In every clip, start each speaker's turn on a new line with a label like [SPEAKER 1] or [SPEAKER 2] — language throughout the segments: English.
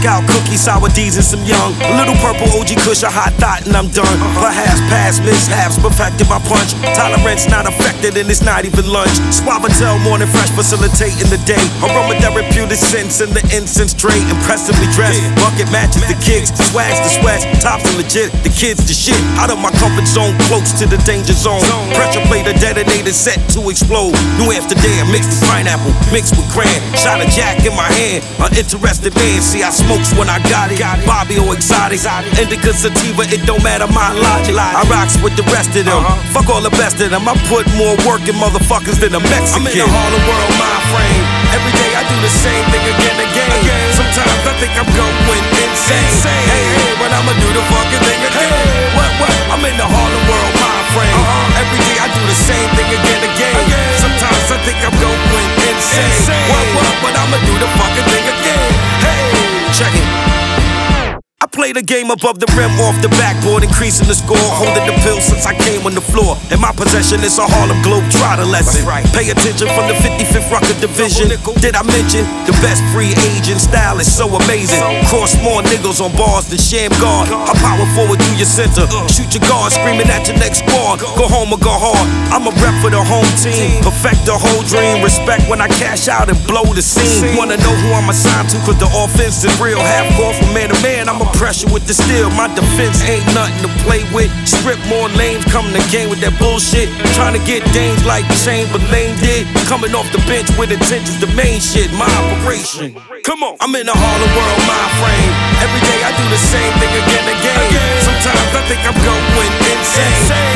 [SPEAKER 1] Scout cookies, sour D's, and some young. A little purple OG Kush, a hot thought, and I'm done. Perhaps past mishaps perfected my punch. Tolerance not affected, and it's not even lunch. Suavitel, morning fresh, facilitating the day. Aroma therapeutic sense in the incense tray. Impressively dressed, bucket matches the kicks, swags the sweats, tops are legit, the kids the shit. Out of my comfort zone, close to the danger zone. Pressure plate, a detonator set to explode. New Amsterdam mixed with pineapple, mixed with cran. Shot a jack in my hand, an interested man. See, I smokes when I got it. Bobby or exotic, indica sativa, it don't matter my logic. I rocks with the rest of them. Uh-huh. Fuck all the best of them. I put more work in motherfuckers than a Mexican. I'm in the Harlem world mind frame. Every day I do the same thing again and again. Sometimes I think I'm going insane. Hey, hey, but I'ma do the fucking thing again. What, play the game above the rim, off the backboard, increasing the score. Holding the pill since I came on the floor. In my possession, it's a Harlem Globe Trotter lesson. Pay attention from the 55th Rucker Division. Did I mention the best free agent style is so amazing? Cross more niggas on bars than Sham Guard. I power forward through your center. Shoot your guard, screaming at your next squad. Go home or go hard. I'm a rep for the home team. Perfect the whole dream. Respect when I cash out and blow the scene. Wanna know who I'm assigned to? Cause the offense is real. Half court from man to man. I'm a pressure with the steel. My defense ain't nothing to play with. Strip more lanes coming the game with that bullshit. Trying to get dames like Chamberlain did. Coming off the bench with intentions, the main shit. My operation. Come on. I'm in the Harlem world mind frame. Every day I do the same thing again and again. Sometimes I think I'm going insane.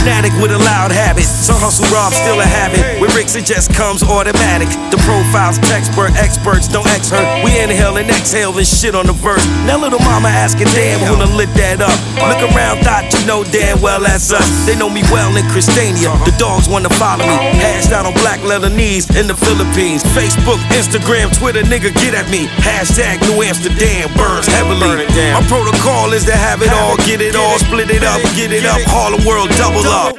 [SPEAKER 1] Fanatic with a loud habit. So hustle rob still a habit. With Ricks it just comes automatic. The profiles textbook experts don't ex her. We inhale and exhale and shit on the verse. Now little mama asking damn who done lit that up. Look around, thought know damn well that's us. They know me well in Christiania. The dogs wanna follow me. Hashed out on black leather knees in the Philippines. Facebook, Instagram, Twitter, nigga get at me. Hashtag New Amsterdam burns heavily. My protocol is to have it all, get it all, split it up, get it up. Harlem world double up.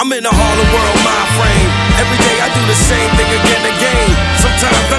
[SPEAKER 1] I'm in the Harlem world mind frame. Every day I do the same thing again and again. Sometimes